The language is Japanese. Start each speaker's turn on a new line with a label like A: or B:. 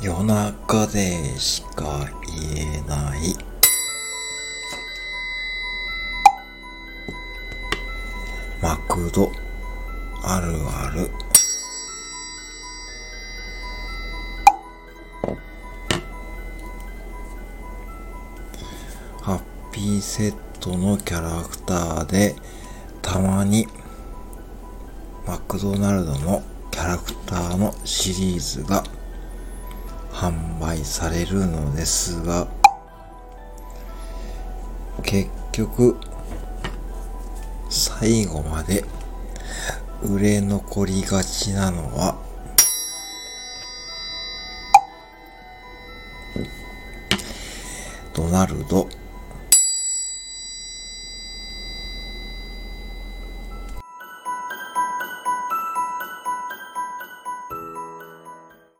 A: 夜中でしか言えない。マクド。あるある。ハッピーセットのキャラクターでたまにマクドナルドのキャラクターのシリーズが販売されるのですが結局最後まで売れ残りがちなのはドナルド